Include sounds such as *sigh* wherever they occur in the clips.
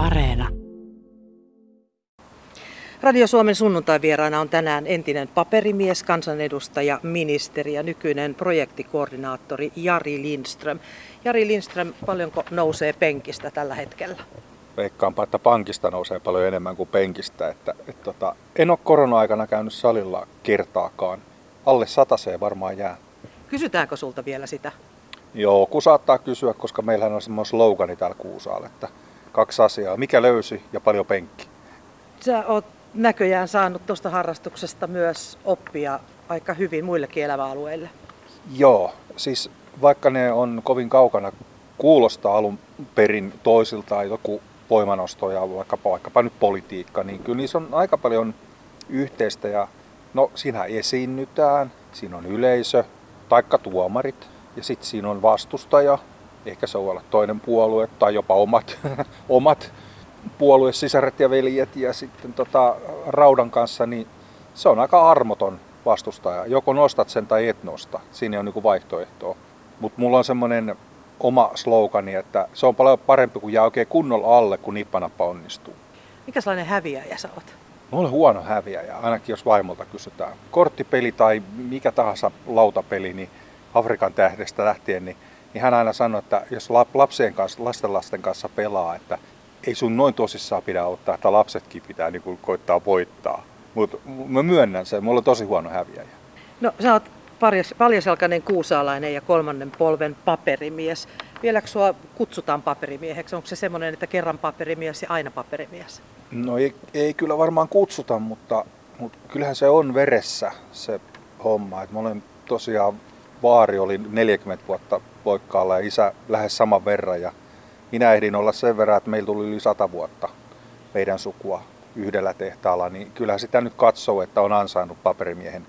Areena. Radio Suomen sunnuntai-vieraana on tänään entinen paperimies, kansanedustaja, ministeri ja nykyinen projektikoordinaattori Jari Lindström. Jari Lindström, paljonko nousee penkistä tällä hetkellä? Veikkaanpa, että pankista nousee paljon enemmän kuin penkistä. Että, et tota, en ole korona-aikana käynyt salilla kertaakaan. Alle sataseen varmaan jää. Kysytäänkö sulta vielä sitä? Joo, kun saattaa kysyä, koska meillähän on semmoinen slogani täällä Kuusaalla, että kaksi asiaa. Mikä löysi ja paljon penkki? Sä oot näköjään saanut tuosta harrastuksesta myös oppia aika hyvin muillekin elämäalueille. Joo, siis vaikka ne on kovin kaukana kuulostaa alun perin toisiltaan joku voimanosto ja vaikkapa, vaikkapa nyt politiikka, niin kyllä niissä on aika paljon yhteistä ja no siinä esiinnytään, siinä on yleisö, taikka tuomarit ja sitten siinä on vastustaja, ehkä se voi olla toinen puolue tai jopa omat, *laughs* omat puoluesisaret ja veljet ja sitten tota, raudan kanssa, niin se on aika armoton vastustaja. Joko nostat sen tai et nosta. Siinä on niinku vaihtoehtoa. Mutta mulla on semmoinen oma slogani, että se on paljon parempi kuin jää oikein kunnolla alle, kun nippanappa onnistuu. Mikä sellainen häviäjä sä oot? Mä olen huono häviäjä, ainakin jos vaimolta kysytään. Korttipeli tai mikä tahansa lautapeli, niin Afrikan tähdestä lähtien, niin, niin hän aina sanoi, että jos lapsien kanssa, lasten kanssa pelaa, että ei sun noin tosissaan pidä ottaa, että lapsetkin pitää niin kuin koittaa voittaa. Mutta mä myönnän sen, mulla on tosi huono häviäjä. No sä oot paljaselkainen kuusaalainen ja kolmannen polven paperimies. Vieläkö sua kutsutaan paperimieheksi? Onko se semmoinen, että kerran paperimies ja aina paperimies? No ei, ei kyllä varmaan kutsuta, mutta, mutta kyllähän se on veressä se homma. Et mä olen tosiaan, vaari oli 40 vuotta poikkaalla ja isä lähes saman verran. Ja minä ehdin olla sen verran, että meillä tuli yli 100 vuotta meidän sukua yhdellä tehtaalla, niin kyllähän sitä nyt katsoo, että on ansainnut paperimiehen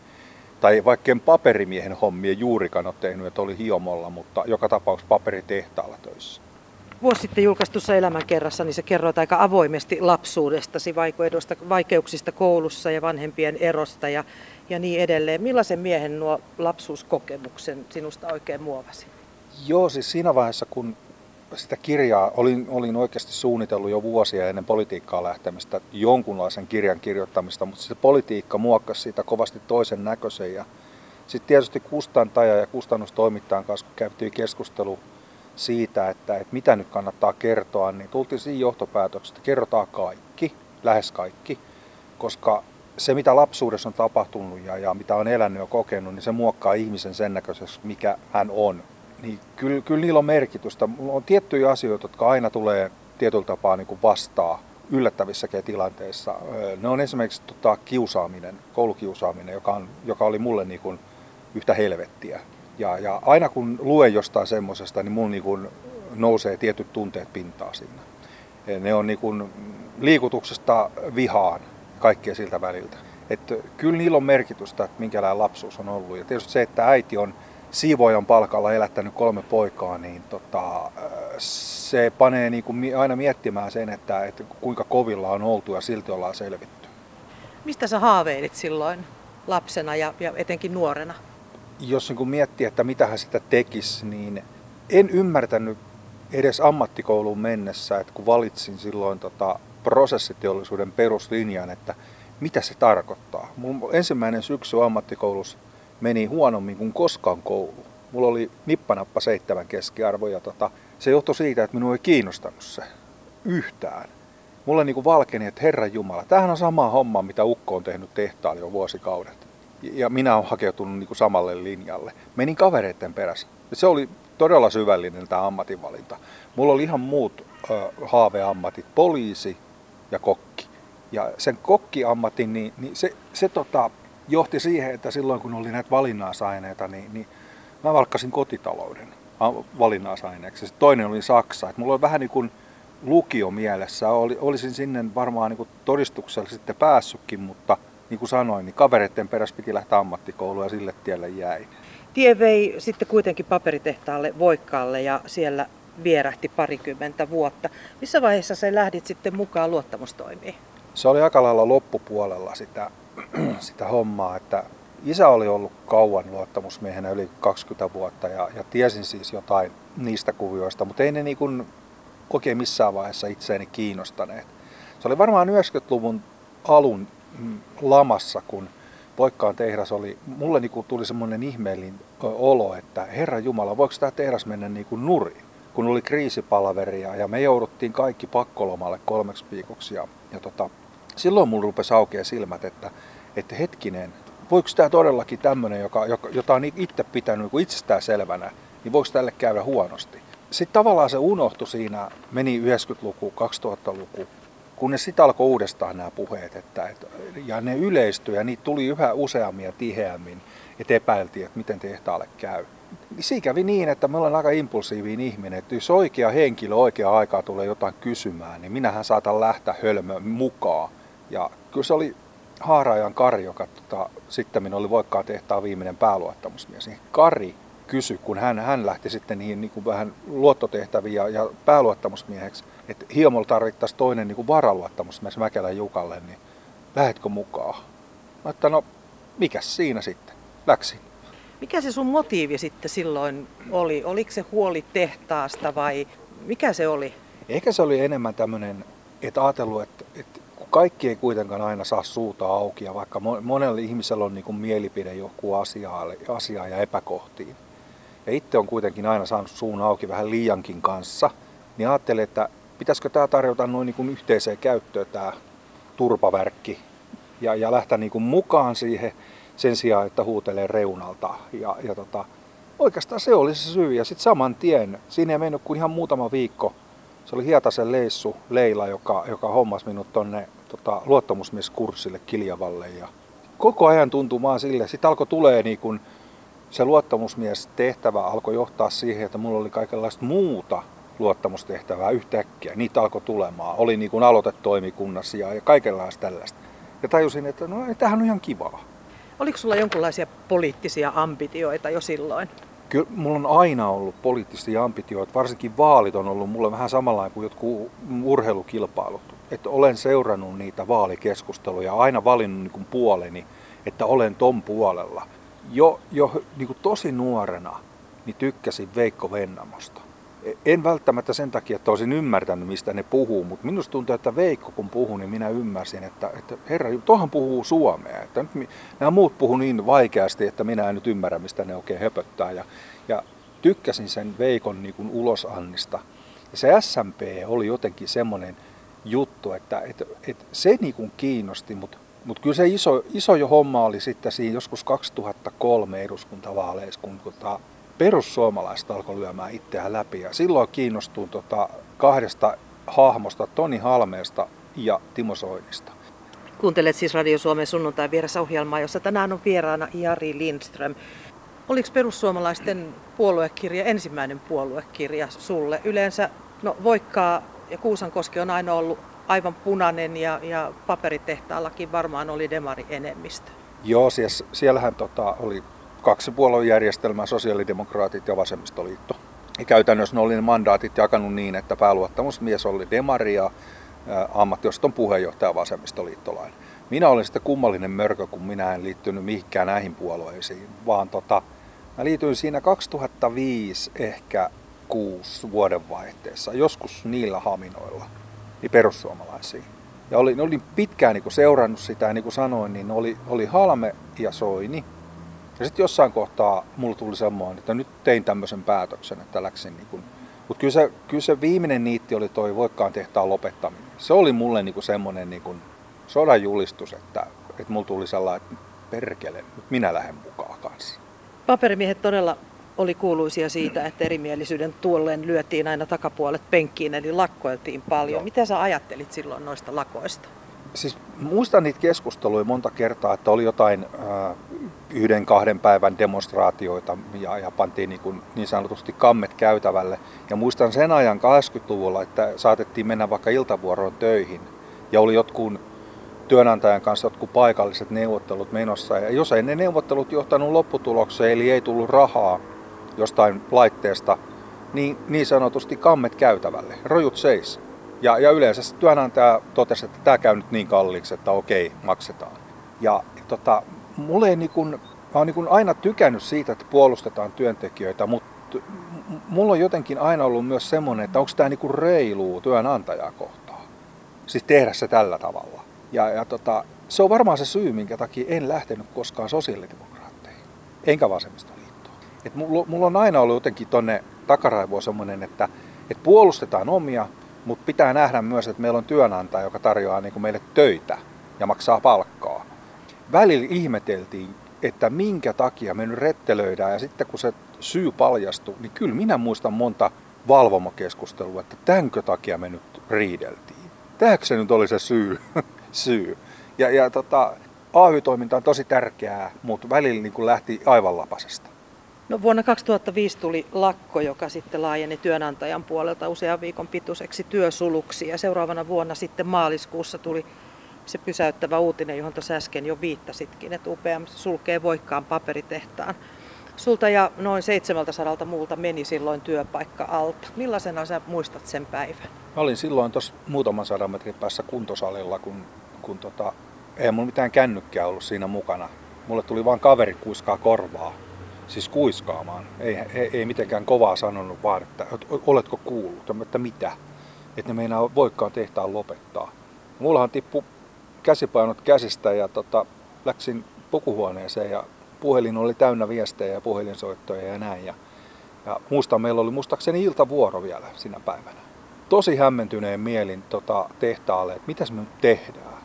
tai vaikka paperimiehen hommia juurikaan ole tehnyt, että oli hiomolla, mutta joka tapauksessa paperitehtaalla töissä. Vuosi sitten julkaistussa elämänkerrassa niin se kerroit aika avoimesti lapsuudestasi, vaikeuksista koulussa ja vanhempien erosta ja, ja niin edelleen. Millaisen miehen nuo lapsuuskokemuksen sinusta oikein muovasi? Joo, siis siinä vaiheessa kun sitä kirjaa olin, olin oikeasti suunnitellut jo vuosia ennen politiikkaa lähtemistä jonkunlaisen kirjan kirjoittamista, mutta se politiikka muokkasi siitä kovasti toisen näköisen. Sitten tietysti kustantaja ja kustannustoimittajan kanssa käytiin keskustelu siitä, että, että mitä nyt kannattaa kertoa, niin tultiin siihen johtopäätöksestä, että kerrotaan kaikki, lähes kaikki, koska se mitä lapsuudessa on tapahtunut ja, ja mitä on elänyt ja kokenut, niin se muokkaa ihmisen sen näköiseksi, mikä hän on niin kyllä, kyllä niillä on merkitystä. Mulla on tiettyjä asioita, jotka aina tulee tietyllä tapaa niin vastaa yllättävissäkin tilanteissa. Ne on esimerkiksi tota, kiusaaminen, koulukiusaaminen, joka, on, joka oli mulle niin kuin yhtä helvettiä. Ja, ja aina kun luen jostain semmoisesta, niin mun niin kuin nousee tietyt tunteet pintaa sinne. Ne on niin kuin liikutuksesta vihaan, kaikkea siltä väliltä. Että kyllä niillä on merkitystä, että minkälainen lapsuus on ollut. Ja tietysti se, että äiti on siivoajan palkalla elättänyt kolme poikaa, niin tota, se panee niin kuin aina miettimään sen, että, että kuinka kovilla on oltu ja silti ollaan selvitty. Mistä sä haaveilit silloin lapsena ja, ja etenkin nuorena? Jos niin miettii, että mitä hän sitä tekisi, niin en ymmärtänyt edes ammattikouluun mennessä, että kun valitsin silloin tota prosessiteollisuuden peruslinjan, että mitä se tarkoittaa. Mun ensimmäinen syksy ammattikoulussa meni huonommin kuin koskaan koulu. Mulla oli nippanappa seitsemän keskiarvo ja tota, se johtui siitä, että minua ei kiinnostanut se yhtään. Mulla niin valkeni, että Herran Jumala, tämähän on sama homma, mitä Ukko on tehnyt tehtaalla jo vuosikaudet. Ja minä olen hakeutunut niin samalle linjalle. Menin kavereiden perässä. Ja se oli todella syvällinen tämä ammatinvalinta. Mulla oli ihan muut ö, haaveammatit, poliisi ja kokki. Ja sen kokkiammatin, niin, niin se, se tota, johti siihen, että silloin kun oli näitä valinnaisaineita, niin, niin mä valkkasin kotitalouden valinnaisaineeksi. Sitten toinen oli Saksa. Et mulla oli vähän niin kuin lukio mielessä. Oli, olisin sinne varmaan niin kuin todistuksella sitten päässytkin, mutta niin kuin sanoin, niin kavereiden perässä piti lähteä ammattikouluun ja sille tielle jäi. Tie vei sitten kuitenkin paperitehtaalle Voikkaalle ja siellä vierähti parikymmentä vuotta. Missä vaiheessa sä lähdit sitten mukaan luottamustoimiin? Se oli aika lailla loppupuolella sitä *clears throat* sitä hommaa, että isä oli ollut kauan luottamusmiehenä yli 20 vuotta ja, ja tiesin siis jotain niistä kuvioista, mutta ei ne niin kuin oikein missään vaiheessa itseäni kiinnostaneet. Se oli varmaan 90-luvun alun mm, lamassa, kun Poikkaan tehdas oli, mulle niin tuli semmoinen ihmeellinen olo, että Herra Jumala, voiko tämä tehdas mennä niin kuin nuriin? Kun oli kriisipalveria ja me jouduttiin kaikki pakkolomalle kolmeksi viikoksi. Ja, ja tota, silloin mulla rupesi aukeaa silmät, että, että hetkinen, voiko tämä todellakin tämmöinen, joka, joka, jota on itse pitänyt niin itsestään selvänä, niin voiko tälle käydä huonosti? Sitten tavallaan se unohtui siinä, meni 90-luku, 2000-luku, kunnes sitten alkoi uudestaan nämä puheet, että, että, ja ne yleistyi ja niitä tuli yhä useammin ja tiheämmin, että epäiltiin, että miten tehtaalle käy. Siinä kävi niin, että me olen aika impulsiivinen ihminen, että jos oikea henkilö oikea aikaa tulee jotain kysymään, niin minähän saatan lähteä hölmö mukaan. Ja kyllä se oli Haaraajan Kari, joka tota, sitten oli Voikkaan tehtaan viimeinen pääluottamusmies. Niin Kari kysy, kun hän, hän lähti sitten niihin niin kuin vähän luottotehtäviin ja, ja pääluottamusmieheksi, että Hiemolla tarvittaisiin toinen niin kuin varaluottamusmies Mäkelän Jukalle, niin lähetkö mukaan? Mä että no, mikäs siinä sitten? Läksin. Mikä se sun motiivi sitten silloin oli? Oliko se huoli tehtaasta vai mikä se oli? Ehkä se oli enemmän tämmöinen, että ajatellut, että, että kaikki ei kuitenkaan aina saa suuta auki ja vaikka monella ihmisellä on niin kuin mielipide joku asiaa, asiaa ja epäkohtiin. Ja itse on kuitenkin aina saanut suun auki vähän liiankin kanssa, niin ajattelin, että pitäisikö tämä tarjota noin niin kuin yhteiseen käyttöön tämä turpavärkki ja, ja lähteä niin kuin mukaan siihen sen sijaan, että huutelee reunalta. Ja, ja tota, oikeastaan se oli se syy. Ja sitten saman tien, siinä ei mennyt kuin ihan muutama viikko, se oli Hietasen Leissu Leila, joka, joka hommasi minut tonne tota, luottamusmieskurssille Kiljavalle. Ja koko ajan tuntui vaan sille, sitten alkoi tulee niin kuin, se luottamusmies tehtävä alkoi johtaa siihen, että mulla oli kaikenlaista muuta luottamustehtävää yhtäkkiä. Niitä alkoi tulemaan. Oli niin kuin aloitetoimikunnassa ja, ja kaikenlaista tällaista. Ja tajusin, että no tämähän on ihan kivaa. Oliko sulla jonkinlaisia poliittisia ambitioita jo silloin? Kyllä mulla on aina ollut poliittisia ambitioita, varsinkin vaalit on ollut mulle vähän samalla kuin jotkut urheilukilpailut. Että olen seurannut niitä vaalikeskusteluja, aina valinnut niin kuin puoleni, että olen ton puolella. Jo, jo niin kuin tosi nuorena niin tykkäsin Veikko Vennamosta en välttämättä sen takia, että olisin ymmärtänyt, mistä ne puhuu, mutta minusta tuntuu, että Veikko kun puhuu, niin minä ymmärsin, että, että herra, tuohon puhuu suomea. Että nyt nämä muut puhuu niin vaikeasti, että minä en nyt ymmärrä, mistä ne oikein höpöttää. Ja, ja tykkäsin sen Veikon niin kuin ulosannista. Ja se SMP oli jotenkin semmoinen juttu, että, että, että se niin kuin kiinnosti, mutta mutta kyllä se iso, iso jo homma oli sitten siinä joskus 2003 eduskuntavaaleissa, kun tota, perussuomalaiset alkoi lyömään itseään läpi. Ja silloin kiinnostuin tota kahdesta hahmosta, Toni Halmeesta ja Timo Soinista. Kuuntelet siis Radio Suomen sunnuntai vieressä ohjelmaa, jossa tänään on vieraana Jari Lindström. Oliko perussuomalaisten puoluekirja ensimmäinen puoluekirja sulle? Yleensä no, Voikkaa ja Kuusankoski on aina ollut aivan punainen ja, ja paperitehtaallakin varmaan oli demari enemmistö. Joo, siis, siellähän tota, oli kaksi puoluejärjestelmää, sosiaalidemokraatit ja vasemmistoliitto. Ja käytännössä ne oli ne mandaatit jakanut niin, että pääluottamusmies oli demari ja ammattioston puheenjohtaja vasemmistoliittolainen. Minä olin sitten kummallinen mörkö, kun minä en liittynyt mihinkään näihin puolueisiin, vaan tota, mä liityin siinä 2005 ehkä kuusi vuodenvaihteessa, joskus niillä haminoilla, niin perussuomalaisiin. Ja olin, olin pitkään niin seurannut sitä ja niin kuin sanoin, niin oli, oli Halme ja Soini, ja sitten jossain kohtaa mulla tuli semmoinen, että nyt tein tämmöisen päätöksen, että läksin niin kuin, mutta kyllä se, kyllä se viimeinen niitti oli toi Voikkaan tehtaan lopettaminen. Se oli mulle niin kuin semmoinen niin kuin sodan julistus, että, että mulla tuli sellainen, että perkele, nyt minä lähden mukaan kanssa. Paperimiehet todella oli kuuluisia siitä, että erimielisyyden tuolleen lyötiin aina takapuolet penkkiin, eli lakkoiltiin paljon. Joo. Mitä sä ajattelit silloin noista lakoista? Siis muistan niitä keskusteluja monta kertaa, että oli jotain äh, yhden kahden päivän demonstraatioita ja, ja pantiin niin, kuin niin sanotusti kammet käytävälle. Ja muistan sen ajan 80-luvulla, että saatettiin mennä vaikka iltavuoroon töihin ja oli jotkut työnantajan kanssa jotkut paikalliset neuvottelut menossa. Ja jos ei ne neuvottelut johtanut lopputulokseen, eli ei tullut rahaa jostain laitteesta, niin niin sanotusti kammet käytävälle, rojut seis. Ja, ja yleensä työnantaja totesi, että tämä käy nyt niin kalliiksi, että okei, maksetaan. Ja tota, mulle ei niin kuin, mä oon niin aina tykännyt siitä, että puolustetaan työntekijöitä, mutta mulla on jotenkin aina ollut myös semmoinen, että onko tämä niinku reilu työnantajaa kohtaan. Siis tehdä se tällä tavalla. Ja, ja tota, se on varmaan se syy, minkä takia en lähtenyt koskaan sosiaalidemokraatteihin, enkä vasemmistoliittoon. Et mulla, mulla on aina ollut jotenkin tonne takaraivoon semmoinen, että, että puolustetaan omia, mutta pitää nähdä myös, että meillä on työnantaja, joka tarjoaa niin kuin meille töitä ja maksaa palkkaa. Välillä ihmeteltiin, että minkä takia me nyt rettelöidään ja sitten kun se syy paljastui, niin kyllä minä muistan monta valvomakeskustelua, että tämänkö takia me nyt riideltiin. Tämäkö se nyt oli se syy? *laughs* syy. Ja, ja tota, AY-toiminta on tosi tärkeää, mutta välillä niin kuin lähti aivan lapasesta. No, vuonna 2005 tuli lakko, joka sitten laajeni työnantajan puolelta usean viikon pituiseksi työsuluksi. Ja seuraavana vuonna sitten maaliskuussa tuli se pysäyttävä uutinen, johon tuossa äsken jo viittasitkin, että UPM sulkee voikkaan paperitehtaan. Sulta ja noin 700 muulta meni silloin työpaikka alta. Millaisena sä muistat sen päivän? Mä olin silloin tuossa muutaman sadan metrin päässä kuntosalilla, kun, kun tota, ei mulla mitään kännykkää ollut siinä mukana. Mulle tuli vaan kaveri kuiskaa korvaa siis kuiskaamaan. Ei, ei, ei mitenkään kovaa sanonut, vaan että oletko kuullut, että mitä. Että ne meinaa voikkaan tehtaan lopettaa. Mullahan tippu käsipainot käsistä ja tota, läksin pukuhuoneeseen ja puhelin oli täynnä viestejä ja puhelinsoittoja ja näin. Ja, ja muistan, meillä oli muistaakseni iltavuoro vielä sinä päivänä. Tosi hämmentyneen mielin tota, tehtaalle, että mitäs me nyt tehdään.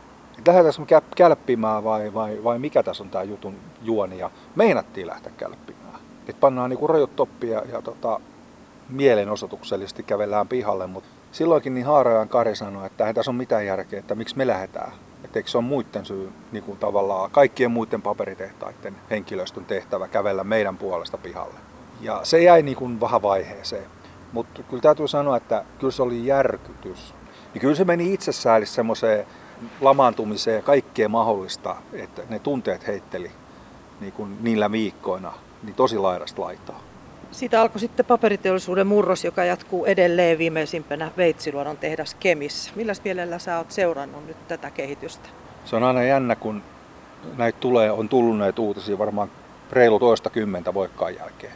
Lähdetäänkö me kälppimään vai, vai, vai mikä tässä on tämä jutun juoni. Ja meinattiin lähteä kälppimään. Että pannaan niinku rajot toppia ja, ja tota, mielenosoituksellisesti kävellään pihalle. Mutta silloinkin niin Haarajan Kari sanoi, että ei tässä ole mitään järkeä, että miksi me lähdetään. Että eikö se on muiden syy, niin kuin tavallaan kaikkien muiden paperitehtaiden henkilöstön tehtävä kävellä meidän puolesta pihalle. Ja se jäi niin kuin vähän vaiheeseen. Mutta kyllä täytyy sanoa, että kyllä se oli järkytys. Ja kyllä se meni itsessäällis semmoiseen lamaantumiseen ja kaikkea mahdollista, että ne tunteet heitteli niin kuin niillä viikkoina niin tosi laidasta laitaa. Siitä alkoi sitten paperiteollisuuden murros, joka jatkuu edelleen viimeisimpänä Veitsiluodon tehdas Kemissä. Millä mielellä sä oot seurannut nyt tätä kehitystä? Se on aina jännä, kun näitä tulee, on tullut näitä uutisia varmaan reilu toista kymmentä voikkaan jälkeen.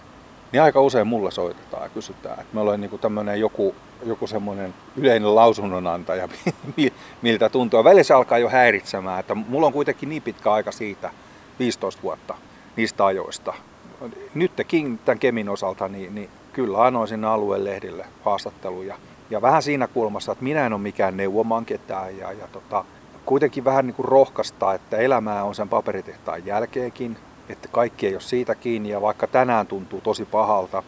Niin aika usein mulle soitetaan ja kysytään, että me ollaan niin tämmöinen joku, joku semmoinen yleinen lausunnonantaja, *laughs* miltä tuntuu. Välillä se alkaa jo häiritsemään, että mulla on kuitenkin niin pitkä aika siitä, 15 vuotta niistä ajoista, nytkin tämän Kemin osalta, niin, niin kyllä annoin sinne alueen lehdille haastatteluja. Ja vähän siinä kulmassa, että minä en ole mikään neuvomaan ketään ja, ja tota, kuitenkin vähän niin kuin rohkaista, että elämää on sen paperitehtaan jälkeenkin, että kaikki ei ole siitä kiinni ja vaikka tänään tuntuu tosi pahalta,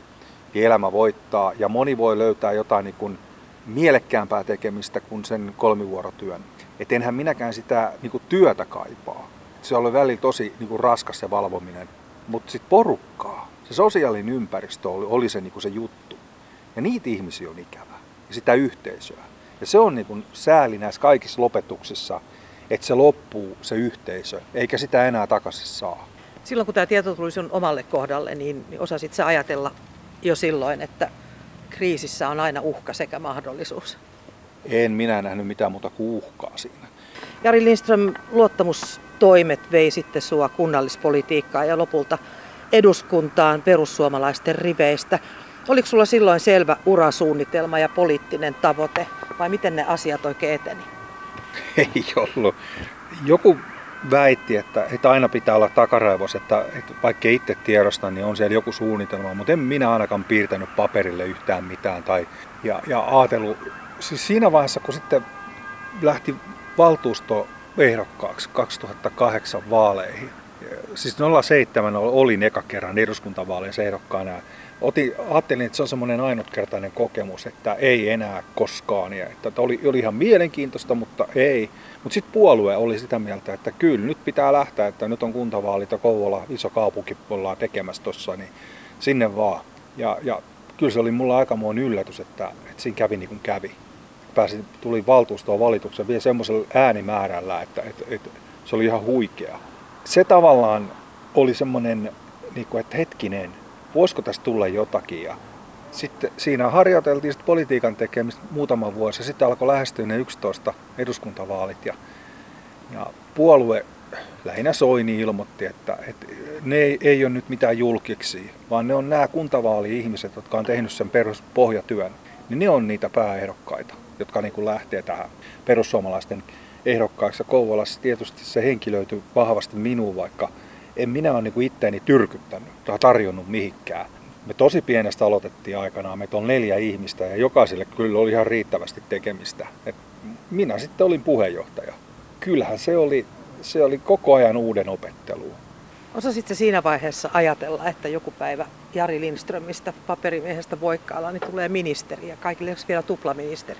niin elämä voittaa ja moni voi löytää jotain niin kuin mielekkäämpää tekemistä kuin sen kolmivuorotyön. Et enhän minäkään sitä niin kuin työtä kaipaa. Se oli välillä tosi niin kuin raskas se valvominen mutta sitten porukkaa, se sosiaalinen ympäristö oli, oli se, niinku se juttu. Ja niitä ihmisiä on ikävä. Ja sitä yhteisöä. Ja se on niinku sääli näissä kaikissa lopetuksissa, että se loppuu se yhteisö, eikä sitä enää takaisin saa. Silloin kun tämä tieto tuli sun omalle kohdalle, niin, niin osasit sä ajatella jo silloin, että kriisissä on aina uhka sekä mahdollisuus? En minä nähnyt mitään muuta kuin uhkaa siinä. Jari Lindström, luottamustoimet vei sitten sua kunnallispolitiikkaan ja lopulta eduskuntaan perussuomalaisten riveistä. Oliko sulla silloin selvä urasuunnitelma ja poliittinen tavoite vai miten ne asiat oikein eteni? *laughs* Ei ollut. Joku väitti, että, että aina pitää olla takaraivos, että, että vaikka itse tiedosta, niin on siellä joku suunnitelma, mutta en minä ainakaan piirtänyt paperille yhtään mitään. Tai, ja, ja ajatellut, siis siinä vaiheessa kun sitten lähti valtuustoehdokkaaksi 2008 vaaleihin. Siis 07 olin eka kerran eduskuntavaaleissa ehdokkaana. Otin, ajattelin, että se on semmoinen ainutkertainen kokemus, että ei enää koskaan. Ja että oli, oli ihan mielenkiintoista, mutta ei. Mutta sitten puolue oli sitä mieltä, että kyllä nyt pitää lähteä, että nyt on kuntavaalit ja Kouvola, iso kaupunki, ollaan tekemässä tuossa, niin sinne vaan. Ja, ja kyllä se oli mulla aikamoinen yllätys, että, että siinä kävi niin kuin kävi pääsin, tuli valtuustoon valituksen vielä semmoisella äänimäärällä, että, että, että se oli ihan huikea. Se tavallaan oli semmoinen, niin kuin, että hetkinen, voisiko tästä tulla jotakin. Ja sitten siinä harjoiteltiin sitten politiikan tekemistä muutama vuosi ja sitten alkoi lähestyä ne 11 eduskuntavaalit. Ja, ja puolue, lähinnä Soini ilmoitti, että, että ne ei, ei ole nyt mitään julkiksi, vaan ne on nämä kuntavaali-ihmiset, jotka on tehnyt sen peruspohjatyön. Niin ne on niitä pääehdokkaita, jotka niin kuin lähtee tähän perussuomalaisten ehdokkaaksi. Kouvolassa tietysti se henkilöityy vahvasti minuun, vaikka en minä ole niin itteeni tyrkyttänyt tai tarjonnut mihinkään. Me tosi pienestä aloitettiin aikanaan, meitä on neljä ihmistä ja jokaiselle kyllä oli ihan riittävästi tekemistä. Et minä sitten olin puheenjohtaja. Kyllähän se oli, se oli koko ajan uuden opettelu. Osasitko siinä vaiheessa ajatella, että joku päivä Jari Lindströmistä, paperimiehestä Voikkaalla, niin tulee ministeri ja kaikille vielä tuplaministeri?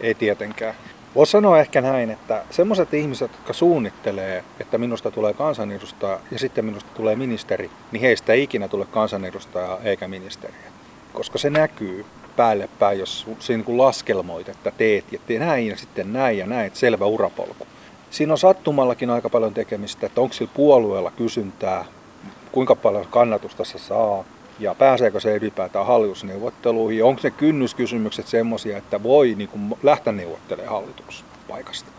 Ei tietenkään. Voisi sanoa ehkä näin, että semmoiset ihmiset, jotka suunnittelee, että minusta tulee kansanedustaja ja sitten minusta tulee ministeri, niin heistä ei ikinä tule kansanedustajaa eikä ministeriä. Koska se näkyy päälle päin, jos siinä kun laskelmoit, että teet ja teet näin ja sitten näin ja näin, selvä urapolku. Siinä on sattumallakin aika paljon tekemistä, että onko sillä puolueella kysyntää, kuinka paljon kannatusta se saa, ja pääseekö se ylipäätään hallitusneuvotteluihin, onko ne kynnyskysymykset semmoisia, että voi niin kuin, lähteä neuvottelemaan hallituspaikasta.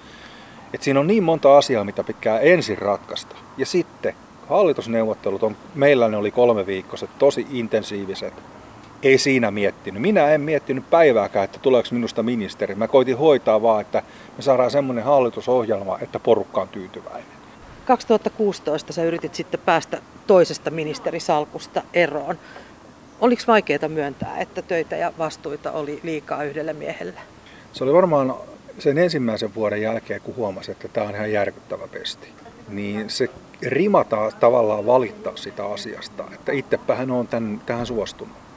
Et siinä on niin monta asiaa, mitä pitää ensin ratkaista. Ja sitten hallitusneuvottelut, on, meillä ne oli kolme viikkoiset, tosi intensiiviset. Ei siinä miettinyt. Minä en miettinyt päivääkään, että tuleeko minusta ministeri. Mä koitin hoitaa vaan, että me saadaan semmoinen hallitusohjelma, että porukka on tyytyväinen. 2016 sä yritit sitten päästä toisesta ministerisalkusta eroon. Oliko vaikeaa myöntää, että töitä ja vastuita oli liikaa yhdelle miehelle? Se oli varmaan sen ensimmäisen vuoden jälkeen, kun huomasi, että tämä on ihan järkyttävä pesti. Niin se rimataan tavallaan valittaa sitä asiasta, että itsepähän on tämän, tähän suostunut.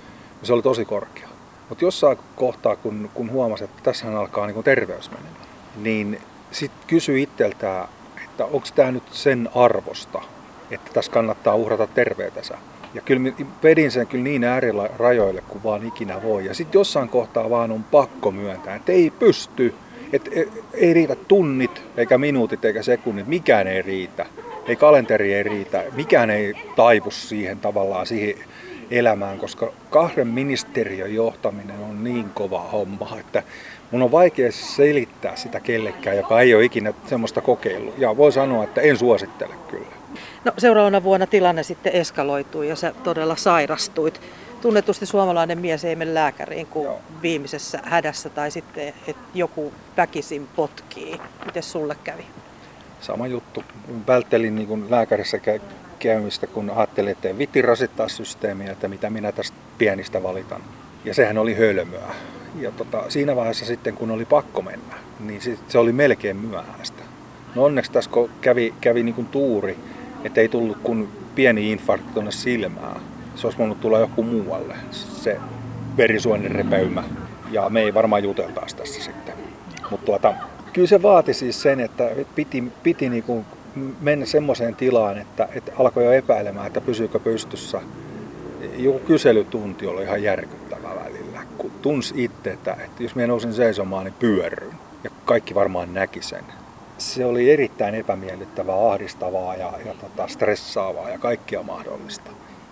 Se oli tosi korkea. Mutta jossain kohtaa, kun, kun huomasi, että tässä alkaa niin terveys menemään, niin sitten kysyi itseltään, että onko tämä nyt sen arvosta, että tässä kannattaa uhrata terveytensä. Ja kyllä vedin sen kyllä niin äärirajoille kuin vaan ikinä voi. Ja sitten jossain kohtaa vaan on pakko myöntää, että ei pysty. Että e, ei riitä tunnit, eikä minuutit, eikä sekunnit. Mikään ei riitä. Ei kalenteri ei riitä. Mikään ei taipu siihen tavallaan siihen elämään, koska kahden ministeriön johtaminen on niin kova homma, että mun on vaikea selittää sitä kellekään, joka ei ole ikinä semmoista kokeillut. Ja voi sanoa, että en suosittele kyllä. No seuraavana vuonna tilanne sitten eskaloitui ja sä todella sairastuit. Tunnetusti suomalainen mies ei mene lääkäriin kuin Joo. viimeisessä hädässä tai sitten, että joku väkisin potkii. Miten sulle kävi? Sama juttu. Välttelin niin lääkärissä käymistä, kun ajattelin, että vitti rasittaa systeemiä, että mitä minä tästä pienistä valitan. Ja sehän oli hölmöä. Ja tota, siinä vaiheessa sitten, kun oli pakko mennä, niin se, se oli melkein myöhäistä. No onneksi tässä kävi, kävi niin kuin tuuri, että ei tullut kuin pieni infarkti tuonne silmään. Se olisi voinut tulla joku muualle, se verisuonen repeymä. Ja me ei varmaan juteltaisi tässä sitten. Mutta tuota, kyllä se vaati siis sen, että piti, piti niin kuin mennä semmoiseen tilaan, että, että alkoi jo epäilemään, että pysyykö pystyssä. Joku kyselytunti oli ihan järkyttävä välillä, kun tunsi itse, että, että jos minä nousin seisomaan, niin pyörryn. Ja kaikki varmaan näki sen. Se oli erittäin epämiellyttävää, ahdistavaa ja, ja tota, stressaavaa ja kaikkia mahdollista.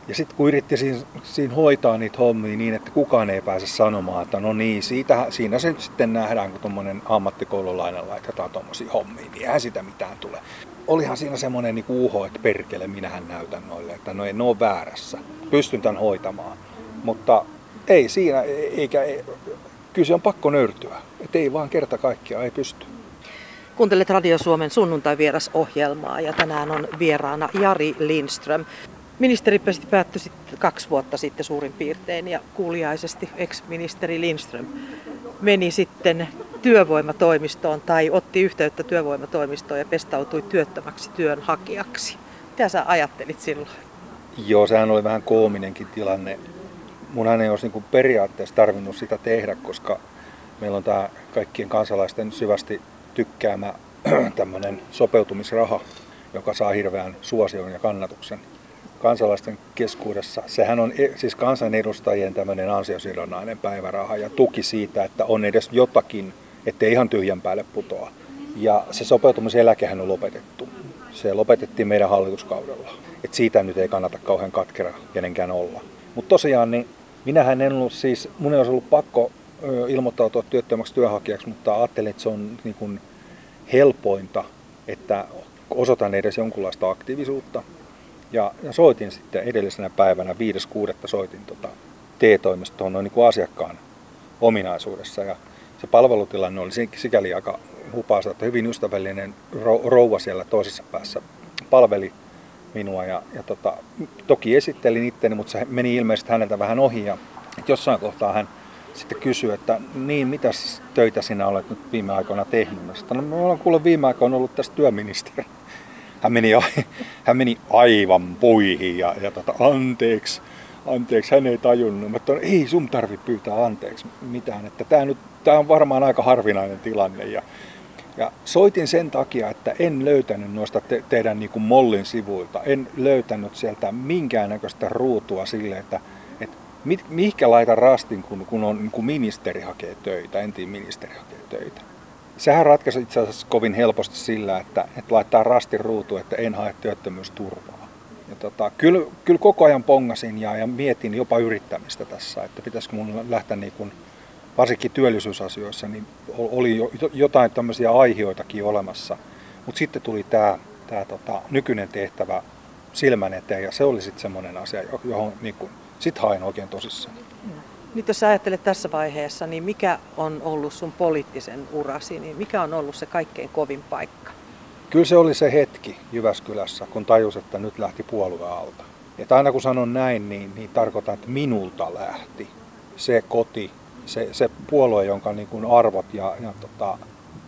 Ja sitten kun yritti siinä, siinä hoitaa niitä hommia niin, että kukaan ei pääse sanomaan, että no niin, siitä, siinä se sitten nähdään, kun tuommoinen ammattikoululainen laitetaan tuommoisia hommia, niin eihän sitä mitään tule olihan siinä semmoinen niin uho, että perkele, minähän näytän noille, että no en ole väärässä, pystyn tämän hoitamaan. Mutta ei siinä, eikä, ei, kyllä se on pakko nöyrtyä, että ei vaan kerta kaikkiaan, ei pysty. Kuuntelet Radio Suomen sunnuntai-vierasohjelmaa ja tänään on vieraana Jari Lindström. Ministeri päättyi sitten kaksi vuotta sitten suurin piirtein ja kuuliaisesti ex-ministeri Lindström meni sitten työvoimatoimistoon tai otti yhteyttä työvoimatoimistoon ja pestautui työttömäksi työnhakijaksi. Mitä sä ajattelit silloin? Joo, sehän oli vähän koominenkin tilanne. Munhan ei olisi niin periaatteessa tarvinnut sitä tehdä, koska meillä on tämä kaikkien kansalaisten syvästi tykkäämä *clears throat* tämmöinen sopeutumisraha, joka saa hirveän suosion ja kannatuksen kansalaisten keskuudessa. Sehän on e, siis kansanedustajien tämmöinen ansiosidonnainen päiväraha ja tuki siitä, että on edes jotakin, ettei ihan tyhjän päälle putoa. Ja se sopeutumiseläkehän on lopetettu. Se lopetettiin meidän hallituskaudella. Et siitä nyt ei kannata kauhean katkera kenenkään olla. Mutta tosiaan, niin minähän en ollut siis, mun ei olisi ollut pakko ilmoittautua työttömäksi työnhakijaksi, mutta ajattelin, että se on niin kuin helpointa, että osoitan edes jonkunlaista aktiivisuutta. Ja, ja soitin sitten edellisenä päivänä 5.6. soitin tota T-toimistoon noin niin kuin asiakkaan ominaisuudessa. Ja se palvelutilanne oli sikäli aika hupaasta, että hyvin ystävällinen rouva siellä toisessa päässä palveli minua ja, ja tota, toki esittelin itteni, mutta se meni ilmeisesti häneltä vähän ohi ja jossain kohtaa hän sitten kysyi, että niin, mitä töitä sinä olet nyt viime aikoina tehnyt? Sanoin, no, mä olen kuule viime aikoina ollut tässä työministeri. Hän meni, *laughs* hän meni aivan puihin ja, ja tota, anteeksi, anteeksi, hän ei tajunnut. Mä ei sun tarvi pyytää anteeksi mitään, että tämä, nyt, tämä on varmaan aika harvinainen tilanne. Ja, ja soitin sen takia, että en löytänyt noista te, teidän niin kuin mollin sivuilta, en löytänyt sieltä minkäännäköistä ruutua sille, että, mit, mihinkä laitan rastin, kun, kun on niin kuin ministeri hakee töitä, entiin ministeri hakee töitä. Sehän ratkaisi itse asiassa kovin helposti sillä, että, että laittaa rastin ruutu, että en hae työttömyysturvaa. Ja tota, kyllä, kyllä koko ajan pongasin ja, ja mietin jopa yrittämistä tässä, että pitäisikö mun lähteä niin kuin, varsinkin työllisyysasioissa, niin oli jo, jotain tämmöisiä aihioitakin olemassa. Mutta sitten tuli tämä tää, tota, nykyinen tehtävä silmän eteen ja se oli sitten semmoinen asia, johon niin kun, sit hain oikein tosissaan. Nyt jos ajattelet tässä vaiheessa, niin mikä on ollut sun poliittisen urasi, niin mikä on ollut se kaikkein kovin paikka? Kyllä se oli se hetki Jyväskylässä, kun tajus, että nyt lähti puolue alta. Että aina kun sanon näin, niin, niin tarkoitan, että minulta lähti se koti, se, se puolue, jonka niin kuin arvot ja, ja tota,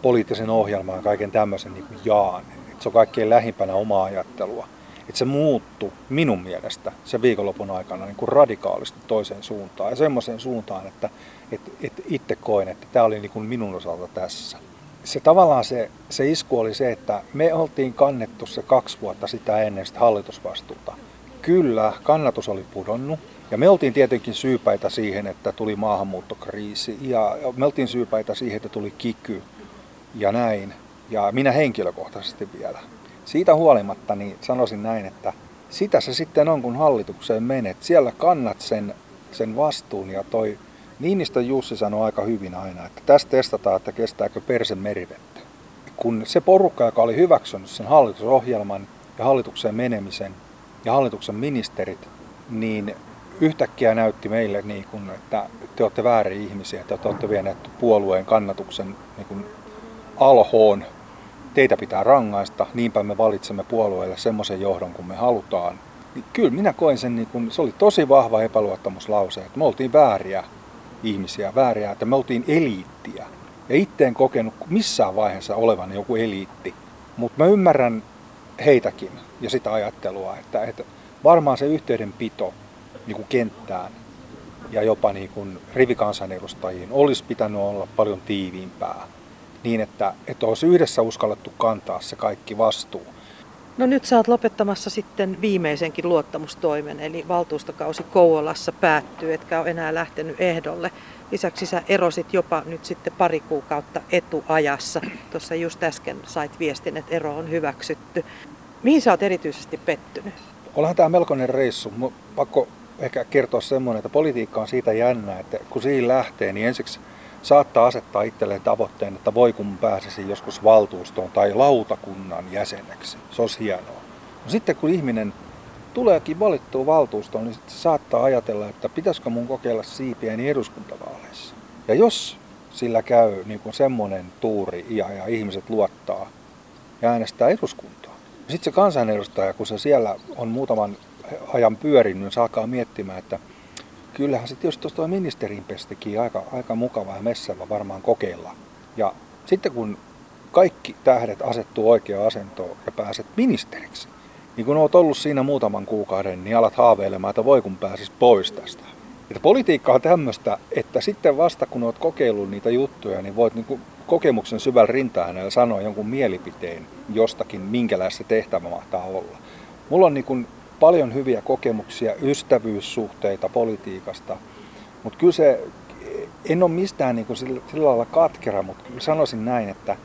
poliittisen ohjelman ja kaiken tämmöisen niin kuin jaan. Et se on kaikkein lähimpänä omaa ajattelua. Et se muuttu minun mielestä sen viikonlopun aikana niin kuin radikaalisti toiseen suuntaan ja semmoiseen suuntaan, että et, et itse koin, että tämä oli niin kuin minun osalta tässä. Se tavallaan se, se isku oli se, että me oltiin kannettu se kaksi vuotta sitä ennen sitä hallitusvastuuta. Kyllä, kannatus oli pudonnut, ja me oltiin tietenkin syypäitä siihen, että tuli maahanmuuttokriisi ja me oltiin syypäitä siihen, että tuli kiky ja näin. Ja minä henkilökohtaisesti vielä. Siitä huolimatta niin sanoisin näin, että sitä se sitten on, kun hallitukseen menet. Siellä kannat sen, sen vastuun ja toi Niinistö Jussi sanoi aika hyvin aina, että tästä testataan, että kestääkö persen merivettä. Kun se porukka, joka oli hyväksynyt sen hallitusohjelman ja hallitukseen menemisen ja hallituksen ministerit, niin yhtäkkiä näytti meille, niin kuin, että te olette väärin ihmisiä, että te olette vieneet puolueen kannatuksen niin kuin alhoon. Teitä pitää rangaista, niinpä me valitsemme puolueelle semmoisen johdon kuin me halutaan. Niin kyllä minä koin sen, niin kuin, se oli tosi vahva epäluottamuslause, että me oltiin vääriä ihmisiä, vääriä, että me oltiin eliittiä. Ja itse en kokenut missään vaiheessa olevan joku eliitti. Mutta mä ymmärrän heitäkin ja sitä ajattelua, että, että varmaan se yhteydenpito niin kuin kenttään ja jopa niin kuin rivikansanedustajiin olisi pitänyt olla paljon tiiviimpää niin, että, että olisi yhdessä uskallettu kantaa se kaikki vastuu. No nyt sä oot lopettamassa sitten viimeisenkin luottamustoimen, eli valtuustokausi Kouvolassa päättyy, etkä ole enää lähtenyt ehdolle. Lisäksi sä erosit jopa nyt sitten pari kuukautta etuajassa. Tuossa just äsken sait viestin, että ero on hyväksytty. Mihin sä oot erityisesti pettynyt? Onhan tämä melkoinen reissu. Pakko ehkä kertoa semmoinen, että politiikka on siitä jännä, että kun siihen lähtee, niin ensiksi saattaa asettaa itselleen tavoitteen, että voi kun pääsisi joskus valtuustoon tai lautakunnan jäseneksi. Se olisi hienoa. No sitten kun ihminen tuleekin valittua valtuustoon, niin sitten saattaa ajatella, että pitäisikö mun kokeilla siipiäni eduskuntavaaleissa. Ja jos sillä käy niin kuin semmoinen tuuri ja, ja ihmiset luottaa ja äänestää eduskuntaa. Sitten se kansanedustaja, kun se siellä on muutaman ajan pyörinyt, niin alkaa miettimään, että kyllähän se tietysti tuosta ministerin pestikin aika, aika mukava ja varmaan kokeilla. Ja sitten kun kaikki tähdet asettuu oikeaan asentoon ja pääset ministeriksi, niin kun olet ollut siinä muutaman kuukauden, niin alat haaveilemaan, että voi kun pääsis pois tästä. Että politiikka on tämmöistä, että sitten vasta kun olet kokeillut niitä juttuja, niin voit niin kokemuksen syvällä rintaäänellä sanoa jonkun mielipiteen jostakin, minkälaista tehtävä mahtaa olla. Mulla on niin paljon hyviä kokemuksia, ystävyyssuhteita politiikasta, mutta kyllä se, en ole mistään niin kuin sillä, sillä lailla katkera, mutta sanoisin näin, että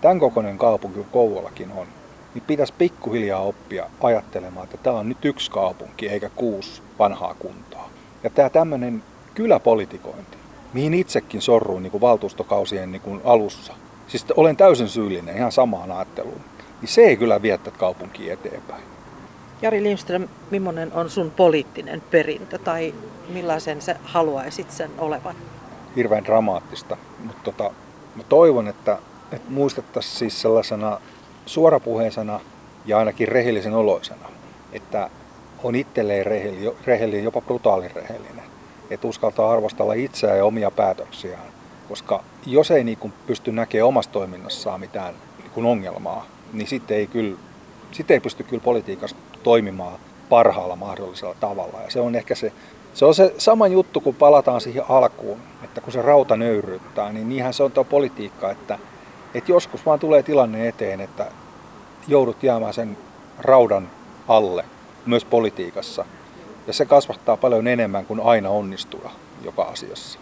tämän kokoinen kaupunki kuin on, niin pitäisi pikkuhiljaa oppia ajattelemaan, että tämä on nyt yksi kaupunki eikä kuusi vanhaa kuntaa. Ja tämä tämmöinen kyläpolitikointi, mihin itsekin sorruin niin kuin valtuustokausien niin kuin alussa, siis olen täysin syyllinen ihan samaan ajatteluun, niin se ei kyllä vie tätä kaupunkia eteenpäin. Jari Lindström, millainen on sun poliittinen perintö tai millaisen sä haluaisit sen olevan? Hirveän dramaattista, mutta tota, mä toivon, että, että muistettaisiin siis sellaisena suorapuheisena ja ainakin rehellisen oloisena, että on itselleen rehellinen, jopa brutaalin rehellinen, että uskaltaa arvostella itseään ja omia päätöksiään, koska jos ei niin pysty näkemään omassa toiminnassaan mitään niin ongelmaa, niin sitten ei, kyllä, sitten ei pysty kyllä politiikassa toimimaan parhaalla mahdollisella tavalla. Ja se on ehkä se, se on se sama juttu, kun palataan siihen alkuun, että kun se rauta nöyryyttää, niin niinhän se on tuo politiikka, että, että joskus vaan tulee tilanne eteen, että joudut jäämään sen raudan alle myös politiikassa. Ja se kasvattaa paljon enemmän kuin aina onnistua joka asiassa.